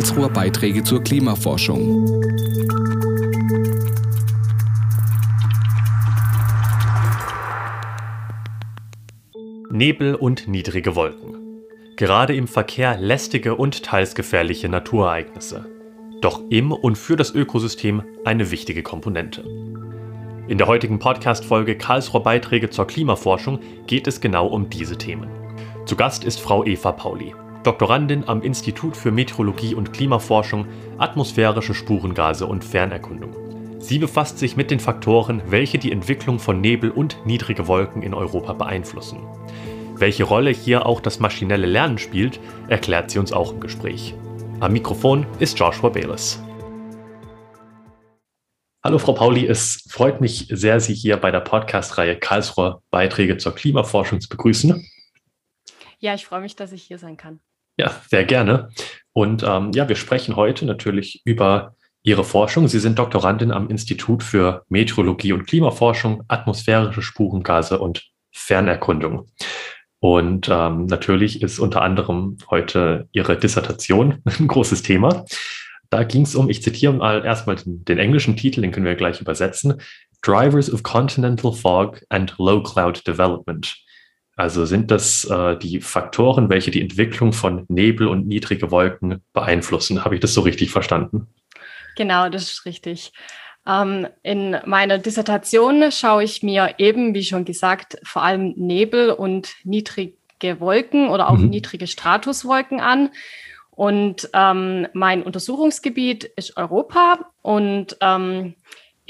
Karlsruher Beiträge zur Klimaforschung. Nebel und niedrige Wolken. Gerade im Verkehr lästige und teils gefährliche Naturereignisse. Doch im und für das Ökosystem eine wichtige Komponente. In der heutigen Podcast-Folge Karlsruher Beiträge zur Klimaforschung geht es genau um diese Themen. Zu Gast ist Frau Eva Pauli, Doktorandin am Institut für Meteorologie und Klimaforschung, atmosphärische Spurengase und Fernerkundung. Sie befasst sich mit den Faktoren, welche die Entwicklung von Nebel und niedrige Wolken in Europa beeinflussen. Welche Rolle hier auch das maschinelle Lernen spielt, erklärt sie uns auch im Gespräch. Am Mikrofon ist Joshua Bayless. Hallo Frau Pauli, es freut mich sehr, Sie hier bei der Podcast-Reihe Karlsruher Beiträge zur Klimaforschung zu begrüßen. Ja, ich freue mich, dass ich hier sein kann. Ja, sehr gerne. Und ähm, ja, wir sprechen heute natürlich über Ihre Forschung. Sie sind Doktorandin am Institut für Meteorologie und Klimaforschung, atmosphärische Spurengase und Fernerkundung. Und ähm, natürlich ist unter anderem heute Ihre Dissertation ein großes Thema. Da ging es um, ich zitiere mal erstmal den, den, englischen Titel, den können wir gleich übersetzen. Drivers of Continental Fog and Low Cloud Development. Also sind das äh, die Faktoren, welche die Entwicklung von Nebel und niedrige Wolken beeinflussen. Habe ich das so richtig verstanden? Genau, das ist richtig. Ähm, in meiner Dissertation schaue ich mir eben, wie schon gesagt, vor allem Nebel und niedrige Wolken oder auch mhm. niedrige Stratuswolken an. Und ähm, mein Untersuchungsgebiet ist Europa und ähm,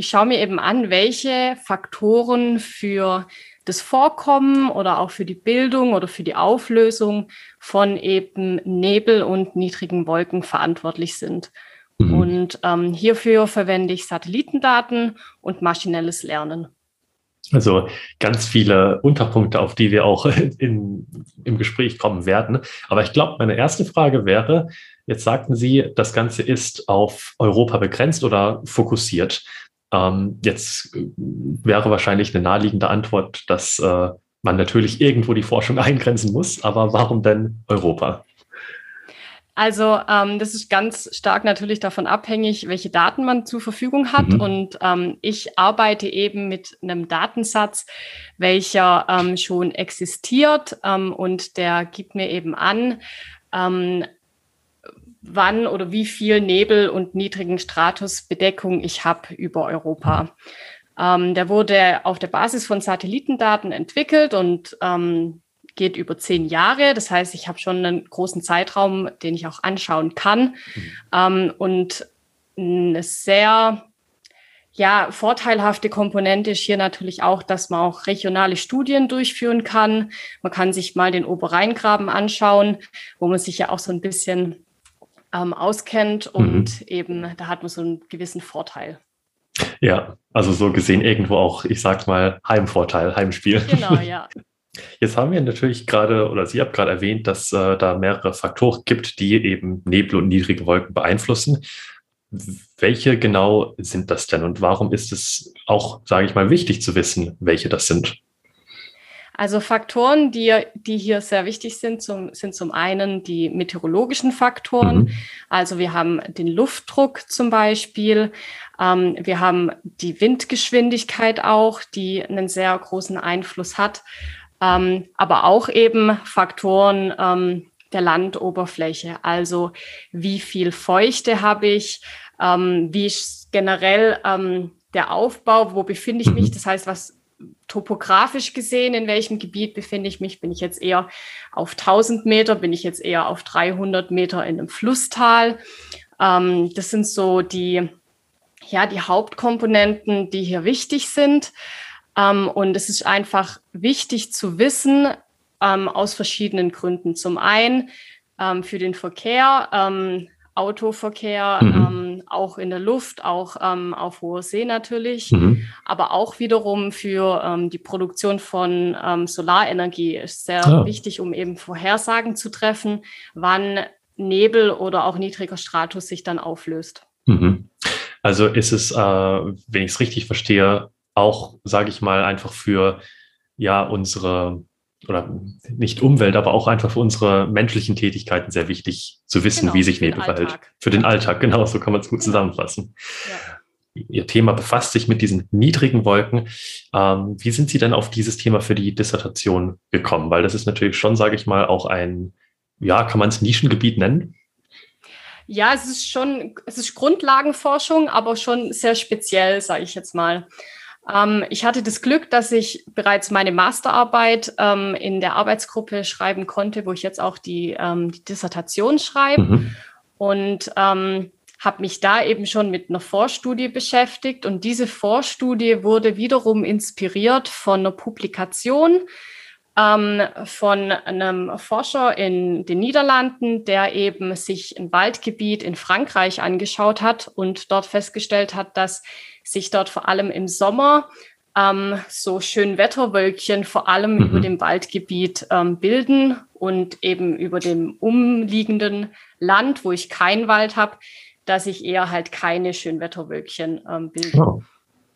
ich schaue mir eben an, welche Faktoren für das Vorkommen oder auch für die Bildung oder für die Auflösung von eben Nebel und niedrigen Wolken verantwortlich sind. Mhm. Und ähm, hierfür verwende ich Satellitendaten und maschinelles Lernen. Also ganz viele Unterpunkte, auf die wir auch in, im Gespräch kommen werden. Aber ich glaube, meine erste Frage wäre, jetzt sagten Sie, das Ganze ist auf Europa begrenzt oder fokussiert. Ähm, jetzt äh, wäre wahrscheinlich eine naheliegende Antwort, dass äh, man natürlich irgendwo die Forschung eingrenzen muss. Aber warum denn Europa? Also ähm, das ist ganz stark natürlich davon abhängig, welche Daten man zur Verfügung hat. Mhm. Und ähm, ich arbeite eben mit einem Datensatz, welcher ähm, schon existiert ähm, und der gibt mir eben an, ähm, wann oder wie viel Nebel und niedrigen Stratusbedeckung ich habe über Europa. Ähm, der wurde auf der Basis von Satellitendaten entwickelt und ähm, geht über zehn Jahre. Das heißt, ich habe schon einen großen Zeitraum, den ich auch anschauen kann. Mhm. Ähm, und eine sehr ja, vorteilhafte Komponente ist hier natürlich auch, dass man auch regionale Studien durchführen kann. Man kann sich mal den Oberrheingraben anschauen, wo man sich ja auch so ein bisschen ähm, auskennt und mhm. eben da hat man so einen gewissen Vorteil. Ja, also so gesehen irgendwo auch, ich sag's mal, Heimvorteil, Heimspiel. Genau, ja. Jetzt haben wir natürlich gerade, oder Sie haben gerade erwähnt, dass äh, da mehrere Faktoren gibt, die eben Nebel und niedrige Wolken beeinflussen. Welche genau sind das denn und warum ist es auch, sage ich mal, wichtig zu wissen, welche das sind? Also Faktoren, die, die hier sehr wichtig sind, zum, sind zum einen die meteorologischen Faktoren. Mhm. Also wir haben den Luftdruck zum Beispiel. Ähm, wir haben die Windgeschwindigkeit auch, die einen sehr großen Einfluss hat ähm, aber auch eben Faktoren ähm, der Landoberfläche. Also wie viel Feuchte habe ich, ähm, wie generell ähm, der Aufbau, wo befinde ich mich, mhm. das heißt, was topografisch gesehen, in welchem Gebiet befinde ich mich? Bin ich jetzt eher auf 1000 Meter? Bin ich jetzt eher auf 300 Meter in einem Flusstal? Ähm, das sind so die, ja, die Hauptkomponenten, die hier wichtig sind. Ähm, und es ist einfach wichtig zu wissen, ähm, aus verschiedenen Gründen. Zum einen ähm, für den Verkehr, ähm, Autoverkehr, mhm. Ähm, auch in der Luft, auch ähm, auf hoher See natürlich, mhm. aber auch wiederum für die Produktion von Solarenergie ist sehr ah. wichtig, um eben Vorhersagen zu treffen, wann Nebel oder auch niedriger Stratus sich dann auflöst. Mhm. Also ist es, äh, wenn ich es richtig verstehe, auch, sage ich mal, einfach für ja unsere oder nicht Umwelt, aber auch einfach für unsere menschlichen Tätigkeiten sehr wichtig zu wissen, genau, wie sich Nebel verhält. Für den Alltag, genau, so kann man es gut zusammenfassen. Ja. Ihr Thema befasst sich mit diesen niedrigen Wolken. Ähm, wie sind Sie denn auf dieses Thema für die Dissertation gekommen? Weil das ist natürlich schon, sage ich mal, auch ein, ja, kann man es Nischengebiet nennen? Ja, es ist schon, es ist Grundlagenforschung, aber schon sehr speziell, sage ich jetzt mal. Ähm, ich hatte das Glück, dass ich bereits meine Masterarbeit ähm, in der Arbeitsgruppe schreiben konnte, wo ich jetzt auch die, ähm, die Dissertation schreibe. Mhm. Und ähm, habe mich da eben schon mit einer Vorstudie beschäftigt. Und diese Vorstudie wurde wiederum inspiriert von einer Publikation ähm, von einem Forscher in den Niederlanden, der eben sich ein Waldgebiet in Frankreich angeschaut hat und dort festgestellt hat, dass sich dort vor allem im Sommer ähm, so schön Wetterwölkchen vor allem mhm. über dem Waldgebiet ähm, bilden und eben über dem umliegenden Land, wo ich keinen Wald habe, dass ich eher halt keine Schönwetterwölkchen ähm, bilde. Oh.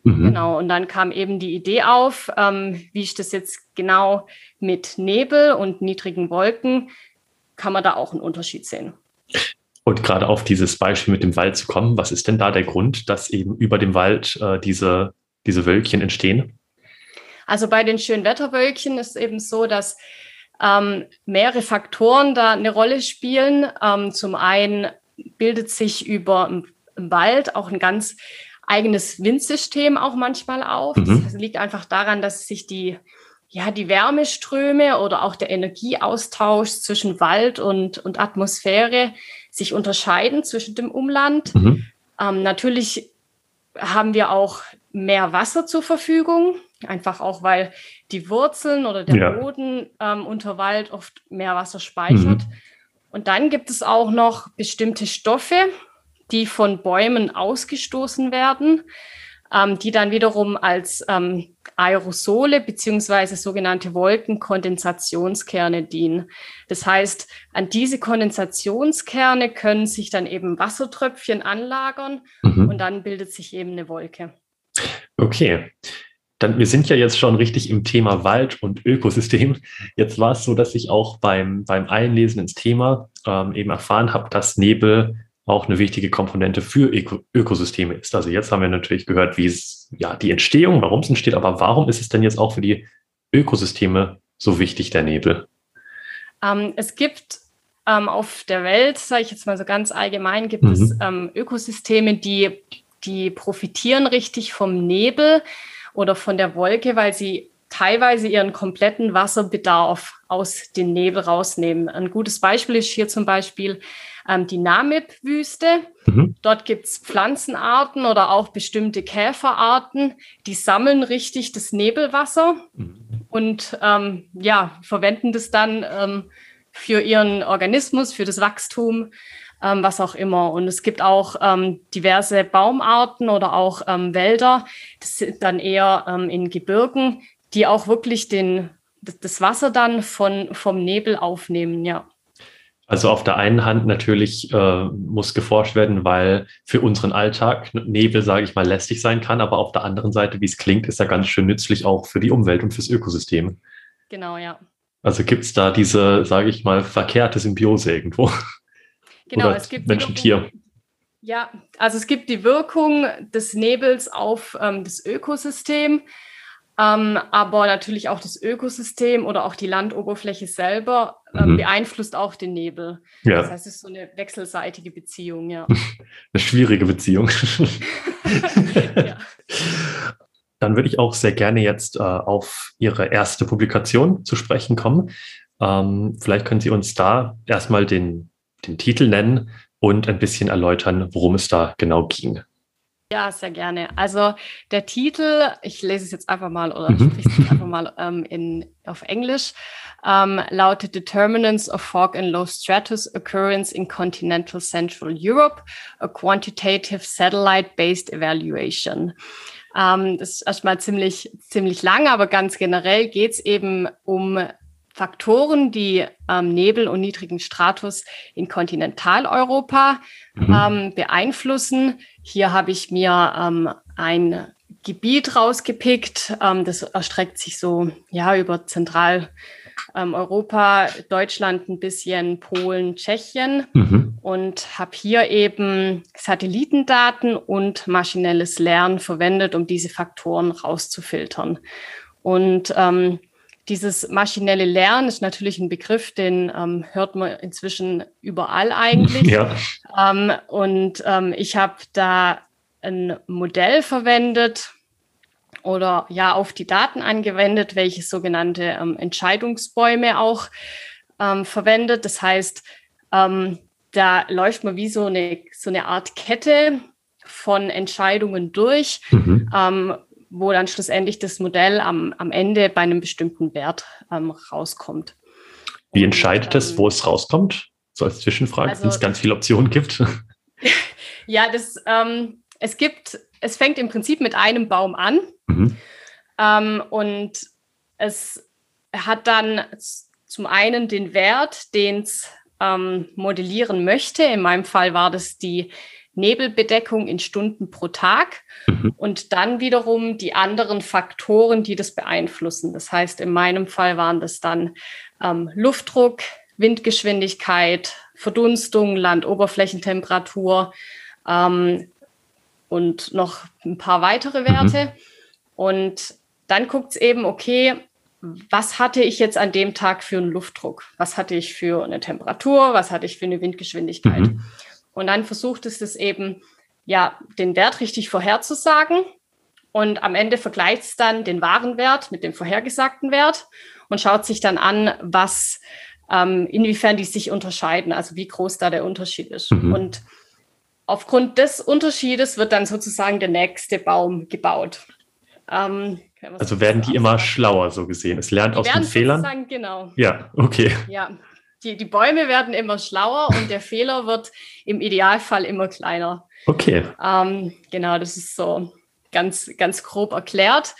Mhm. Genau, und dann kam eben die Idee auf, ähm, wie ich das jetzt genau mit Nebel und niedrigen Wolken, kann man da auch einen Unterschied sehen. Und gerade auf dieses Beispiel mit dem Wald zu kommen, was ist denn da der Grund, dass eben über dem Wald äh, diese, diese Wölkchen entstehen? Also bei den Schönwetterwölkchen ist es eben so, dass ähm, mehrere Faktoren da eine Rolle spielen. Ähm, zum einen bildet sich über im Wald auch ein ganz eigenes Windsystem auch manchmal auf. Mhm. Das liegt einfach daran, dass sich die ja, die Wärmeströme oder auch der Energieaustausch zwischen Wald und, und Atmosphäre sich unterscheiden zwischen dem Umland. Mhm. Ähm, natürlich haben wir auch mehr Wasser zur Verfügung, einfach auch, weil die Wurzeln oder der ja. Boden ähm, unter Wald oft mehr Wasser speichert. Mhm. Und dann gibt es auch noch bestimmte Stoffe, die von Bäumen ausgestoßen werden, ähm, die dann wiederum als ähm, Aerosole beziehungsweise sogenannte Wolkenkondensationskerne dienen. Das heißt, an diese Kondensationskerne können sich dann eben Wassertröpfchen anlagern mhm. und dann bildet sich eben eine Wolke. Okay. Dann, wir sind ja jetzt schon richtig im Thema Wald und Ökosystem. Jetzt war es so, dass ich auch beim, beim Einlesen ins Thema ähm, eben erfahren habe, dass Nebel auch eine wichtige Komponente für Öko Ökosysteme ist. Also jetzt haben wir natürlich gehört, wie es ja die Entstehung, warum es entsteht, aber warum ist es denn jetzt auch für die Ökosysteme so wichtig, der Nebel? Ähm, es gibt ähm, auf der Welt, sage ich jetzt mal so ganz allgemein, gibt mhm. es ähm, Ökosysteme, die, die profitieren richtig vom Nebel oder von der Wolke, weil sie teilweise ihren kompletten Wasserbedarf aus dem Nebel rausnehmen. Ein gutes Beispiel ist hier zum Beispiel ähm, die Namib-Wüste. Mhm. Dort gibt es Pflanzenarten oder auch bestimmte Käferarten, die sammeln richtig das Nebelwasser mhm. und ähm, ja, verwenden das dann ähm, für ihren Organismus, für das Wachstum, ähm, was auch immer. Und es gibt auch ähm, diverse Baumarten oder auch ähm, Wälder, das sind dann eher in Gebirgen, die auch wirklich den, das Wasser dann von, vom Nebel aufnehmen, ja. Also auf der einen Hand natürlich äh, muss geforscht werden, weil für unseren Alltag Nebel, sage ich mal, lästig sein kann, aber auf der anderen Seite, wie es klingt, ist er ganz schön nützlich auch für die Umwelt und fürs Ökosystem. Genau, ja. Also gibt es da diese, sage ich mal, verkehrte Symbiose irgendwo? Genau, Oder es gibt Menschen-Tier. Ja, also es gibt die Wirkung des Nebels auf ähm, das Ökosystem. Ähm, aber natürlich auch das Ökosystem oder auch die Landoberfläche selber ähm, mhm. beeinflusst auch den Nebel. Ja. Das heißt, es ist so eine wechselseitige Beziehung, ja. Eine schwierige Beziehung. ja. Dann würde ich auch sehr gerne jetzt äh, auf Ihre erste Publikation zu sprechen kommen. Ähm, vielleicht können Sie uns da erstmal den, den Titel nennen und ein bisschen erläutern, worum es da genau ging. Ja, sehr gerne. Also der Titel, ich lese es jetzt einfach mal oder mhm. spreche es einfach mal ähm, in, auf Englisch, ähm, lautet Determinants of Fog and Low Stratus Occurrence in Continental Central Europe, a Quantitative Satellite-Based Evaluation. Ähm, das ist erstmal ziemlich, ziemlich lang, aber ganz generell geht es eben um Faktoren, die ähm, Nebel und niedrigen Stratus in Kontinentaleuropa mhm. ähm, beeinflussen. Hier habe ich mir ähm, ein Gebiet rausgepickt. Ähm, das erstreckt sich so ja über Zentral, ähm, Deutschland ein bisschen, Polen, Tschechien mhm. und habe hier eben Satellitendaten und maschinelles Lernen verwendet, um diese Faktoren rauszufiltern. Und ähm, dieses maschinelle Lernen ist natürlich ein Begriff, den ähm, hört man inzwischen überall eigentlich. Ja. Ähm, und ähm, ich habe da ein Modell verwendet oder ja auf die Daten angewendet, welche sogenannte ähm, Entscheidungsbäume auch ähm, verwendet. Das heißt, ähm, da läuft man wie so eine, so eine Art Kette von Entscheidungen durch, mhm. ähm, wo dann schlussendlich das Modell am, am Ende bei einem bestimmten Wert ähm, rauskommt. Wie entscheidet Und, es, wo es rauskommt? So als Zwischenfrage, also, wenn es ganz viele Optionen gibt. ja, das, ähm, es gibt, es fängt im Prinzip mit einem Baum an. Mhm. Ähm, und es hat dann zum einen den Wert, den es ähm, modellieren möchte. In meinem Fall war das die Nebelbedeckung in Stunden pro Tag mhm. und dann wiederum die anderen Faktoren, die das beeinflussen. Das heißt, in meinem Fall waren das dann ähm, Luftdruck, Windgeschwindigkeit, Verdunstung, Landoberflächentemperatur ähm, und noch ein paar weitere Werte. Mhm. Und dann guckt es eben, okay, was hatte ich jetzt an dem Tag für einen Luftdruck? Was hatte ich für eine Temperatur? Was hatte ich für eine Windgeschwindigkeit? Mhm. Und dann versucht es das eben, ja, den Wert richtig vorherzusagen. Und am Ende vergleicht es dann den wahren Wert mit dem vorhergesagten Wert und schaut sich dann an, was, ähm, inwiefern die sich unterscheiden, also wie groß da der Unterschied ist. Mhm. Und aufgrund des Unterschiedes wird dann sozusagen der nächste Baum gebaut. Ähm, also werden die immer schlauer, so gesehen. Es lernt die aus den Fehlern. Genau. Ja, okay. Ja, die, die Bäume werden immer schlauer und der Fehler wird im Idealfall immer kleiner. Okay. Ähm, genau, das ist so ganz, ganz grob erklärt.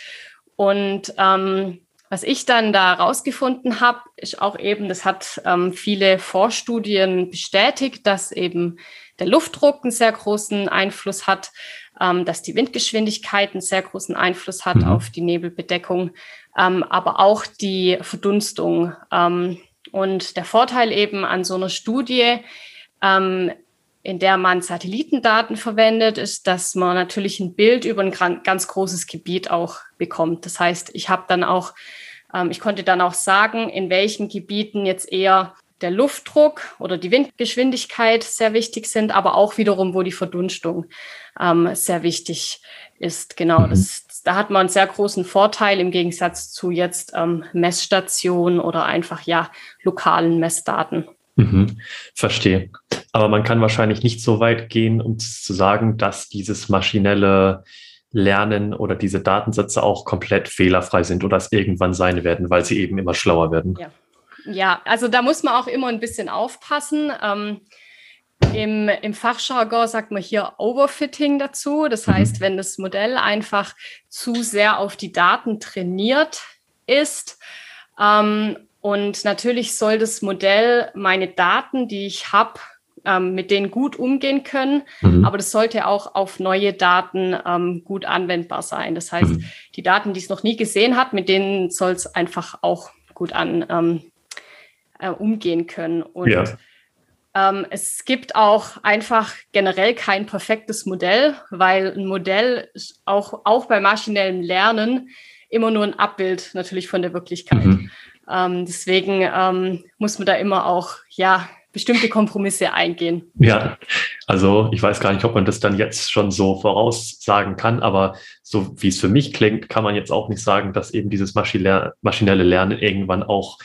Und ähm, was ich dann da rausgefunden habe, ist auch eben, das hat ähm, viele Vorstudien bestätigt, dass eben der Luftdruck einen sehr großen Einfluss hat, ähm, dass die Windgeschwindigkeit einen sehr großen Einfluss hat mhm. auf die Nebelbedeckung, ähm, aber auch die Verdunstung. Ähm, und der Vorteil eben an so einer Studie, ähm, in der man Satellitendaten verwendet, ist, dass man natürlich ein Bild über ein ganz großes Gebiet auch bekommt. Das heißt, ich habe dann auch, ähm, ich konnte dann auch sagen, in welchen Gebieten jetzt eher der Luftdruck oder die Windgeschwindigkeit sehr wichtig sind, aber auch wiederum, wo die Verdunstung ähm, sehr wichtig ist. Genau, mhm. das, da hat man einen sehr großen Vorteil im Gegensatz zu jetzt ähm, Messstationen oder einfach ja lokalen Messdaten. Mhm. Verstehe. Aber man kann wahrscheinlich nicht so weit gehen, um zu sagen, dass dieses maschinelle Lernen oder diese Datensätze auch komplett fehlerfrei sind oder es irgendwann sein werden, weil sie eben immer schlauer werden. Ja. Ja, also da muss man auch immer ein bisschen aufpassen. Ähm, im, Im Fachjargon sagt man hier Overfitting dazu. Das mhm. heißt, wenn das Modell einfach zu sehr auf die Daten trainiert ist. Ähm, und natürlich soll das Modell meine Daten, die ich habe, ähm, mit denen gut umgehen können. Mhm. Aber das sollte auch auf neue Daten ähm, gut anwendbar sein. Das heißt, mhm. die Daten, die es noch nie gesehen hat, mit denen soll es einfach auch gut an, ähm, äh, umgehen können. Und ja. Ähm, es gibt auch einfach generell kein perfektes Modell, weil ein Modell ist auch, auch bei maschinellem Lernen immer nur ein Abbild natürlich von der Wirklichkeit. Mhm. Ähm, deswegen ähm, muss man da immer auch, ja, bestimmte Kompromisse eingehen. Ja, also ich weiß gar nicht, ob man das dann jetzt schon so voraussagen kann, aber so wie es für mich klingt, kann man jetzt auch nicht sagen, dass eben dieses maschinelle Lernen irgendwann auch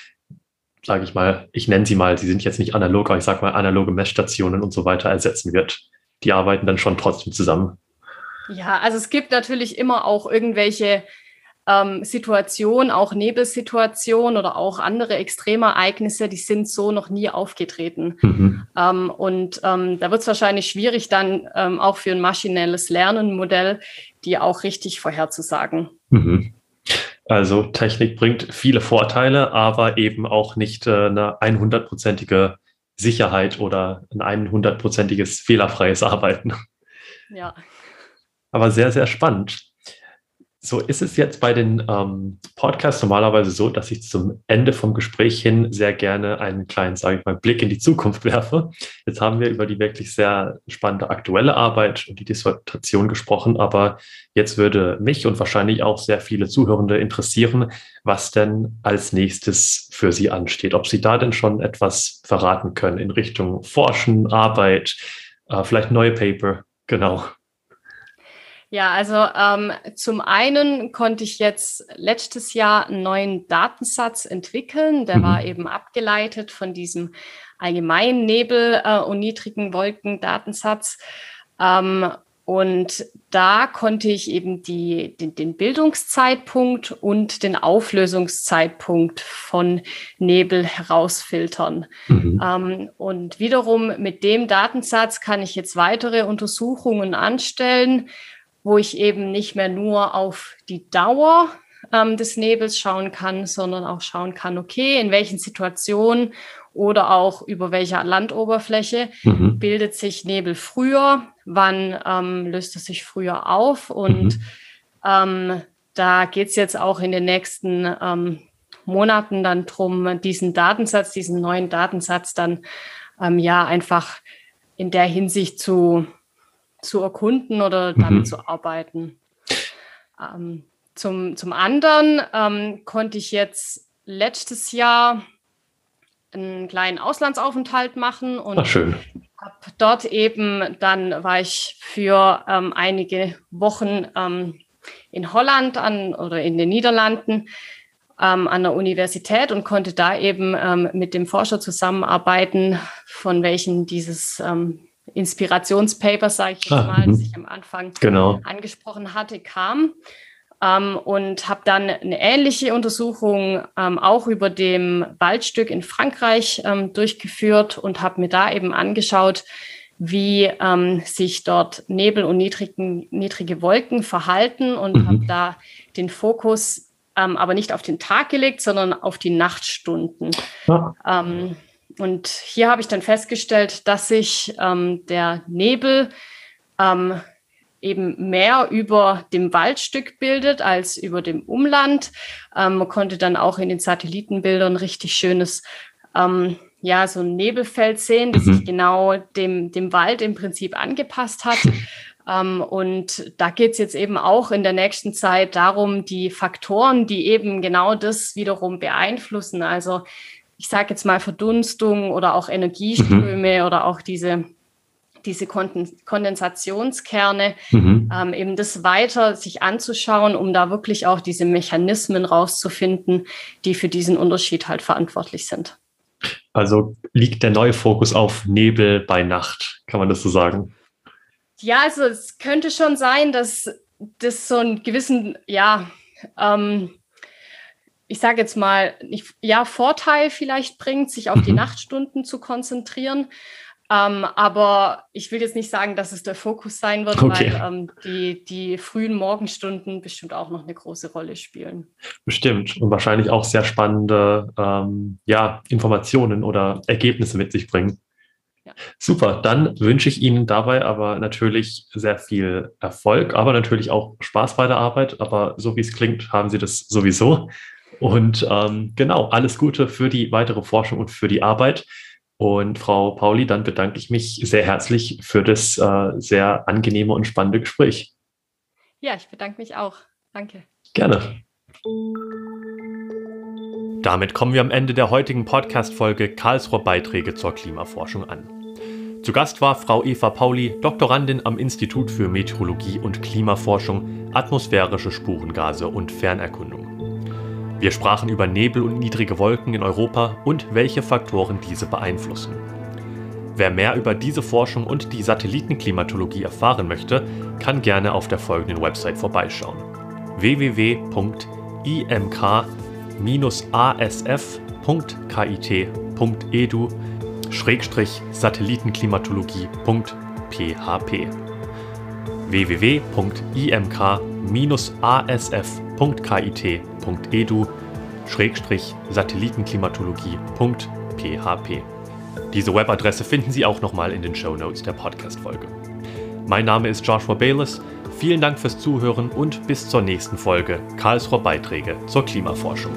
sage ich mal, ich nenne sie mal, sie sind jetzt nicht analog, aber ich sage mal analoge Messstationen und so weiter ersetzen wird. Die arbeiten dann schon trotzdem zusammen. Ja, also es gibt natürlich immer auch irgendwelche ähm, Situationen, auch Nebelsituationen oder auch andere Extremereignisse, die sind so noch nie aufgetreten. Mhm. Ähm, und ähm, da wird es wahrscheinlich schwierig, dann ähm, auch für ein maschinelles Lernenmodell, die auch richtig vorherzusagen. Mhm. Also Technik bringt viele Vorteile, aber eben auch nicht äh, eine 100-prozentige Sicherheit oder ein 100-prozentiges fehlerfreies Arbeiten. Ja. Aber sehr, sehr spannend. So ist es jetzt bei den ähm, Podcasts normalerweise so, dass ich zum Ende vom Gespräch hin sehr gerne einen kleinen, sage ich mal, Blick in die Zukunft werfe. Jetzt haben wir über die wirklich sehr spannende aktuelle Arbeit und die Dissertation gesprochen, aber jetzt würde mich und wahrscheinlich auch sehr viele Zuhörende interessieren, was denn als nächstes für Sie ansteht. Ob Sie da denn schon etwas verraten können in Richtung Forschen, Arbeit, äh, vielleicht neue Paper. Genau. Ja, also ähm, zum einen konnte ich jetzt letztes Jahr einen neuen Datensatz entwickeln. Der mhm. war eben abgeleitet von diesem allgemeinen Nebel- äh, und niedrigen Wolken-Datensatz. Ähm, und da konnte ich eben die, den, den, Bildungszeitpunkt und den Auflösungszeitpunkt von Nebel herausfiltern. Mhm. Ähm, und wiederum mit dem Datensatz kann ich jetzt weitere Untersuchungen anstellen, wo ich eben nicht mehr nur auf die Dauer ähm, des Nebels schauen kann, sondern auch schauen kann, okay, in welchen Situationen oder auch über welcher Landoberfläche mhm. bildet sich Nebel früher, wann ähm, löst es sich früher auf und mhm. ähm, da geht es jetzt auch in den nächsten ähm, Monaten dann drum, diesen Datensatz, diesen neuen Datensatz dann ähm, ja einfach in der Hinsicht zu zu erkunden oder damit mhm. zu arbeiten. Ähm, zum, zum anderen ähm, konnte ich jetzt letztes Jahr einen kleinen Auslandsaufenthalt machen und habe dort eben, dann war ich für ähm, einige Wochen ähm, in Holland an oder in den Niederlanden ähm, an der Universität und konnte da eben ähm, mit dem Forscher zusammenarbeiten, von welchen dieses ähm, Inspirationspaper, sage ich jetzt ah, mal, das mhm. ich am Anfang genau. angesprochen hatte, kam. Ähm, und habe dann eine ähnliche Untersuchung ähm, auch über dem Waldstück in Frankreich ähm, durchgeführt und habe mir da eben angeschaut, wie ähm, sich dort Nebel und niedrigen, niedrige Wolken verhalten und mhm. habe da den Fokus ähm, aber nicht auf den Tag gelegt, sondern auf die Nachtstunden. Ja. Und hier habe ich dann festgestellt, dass sich ähm, der Nebel ähm, eben mehr über dem Waldstück bildet als über dem Umland. Ähm, man konnte dann auch in den Satellitenbildern richtig schönes, ähm, ja, so ein Nebelfeld sehen, das mhm. sich genau dem, dem Wald im Prinzip angepasst hat. Ähm, und da geht es jetzt eben auch in der nächsten Zeit darum, die Faktoren, die eben genau das wiederum beeinflussen, also ich sage jetzt mal Verdunstung oder auch Energieströme mhm. oder auch diese diese Kondensationskerne, mhm. ähm, eben das weiter sich anzuschauen, um da wirklich auch diese Mechanismen rauszufinden, die für diesen Unterschied halt verantwortlich sind. Also liegt der neue Fokus auf Nebel bei Nacht, kann man das so sagen? Ja, also es könnte schon sein, dass das so einen gewissen, ja, ähm, ich sage jetzt mal, nicht, ja, Vorteil vielleicht bringt, sich auf mhm. die Nachtstunden zu konzentrieren. Ähm, aber ich will jetzt nicht sagen, dass es der Fokus sein wird, okay. weil ähm, die, die frühen Morgenstunden bestimmt auch noch eine große Rolle spielen. Bestimmt und wahrscheinlich auch sehr spannende ähm, ja, Informationen oder Ergebnisse mit sich bringen. Ja. Super, dann wünsche ich Ihnen dabei aber natürlich sehr viel Erfolg, aber natürlich auch Spaß bei der Arbeit. Aber so wie es klingt, haben Sie das sowieso. Und ähm, genau, alles Gute für die weitere Forschung und für die Arbeit. Und Frau Pauli, dann bedanke ich mich sehr herzlich für das äh, sehr angenehme und spannende Gespräch. Ja, ich bedanke mich auch. Danke. Gerne. Damit kommen wir am Ende der heutigen Podcast-Folge Karlsruher Beiträge zur Klimaforschung an. Zu Gast war Frau Eva Pauli, Doktorandin am Institut für Meteorologie und Klimaforschung, atmosphärische Spurengase und Fernerkundung. Wir sprachen über Nebel und niedrige Wolken in Europa und welche Faktoren diese beeinflussen. Wer mehr über diese Forschung und die Satellitenklimatologie erfahren möchte, kann gerne auf der folgenden Website vorbeischauen: www.imk-asf.kit.edu Satellitenklimatologie.php www.imk-asf.kit.edu-satellitenklimatologie.php. Diese Webadresse finden Sie auch nochmal in den Show Notes der Podcast-Folge. Mein Name ist Joshua Bayless. Vielen Dank fürs Zuhören und bis zur nächsten Folge Karlsruher Beiträge zur Klimaforschung.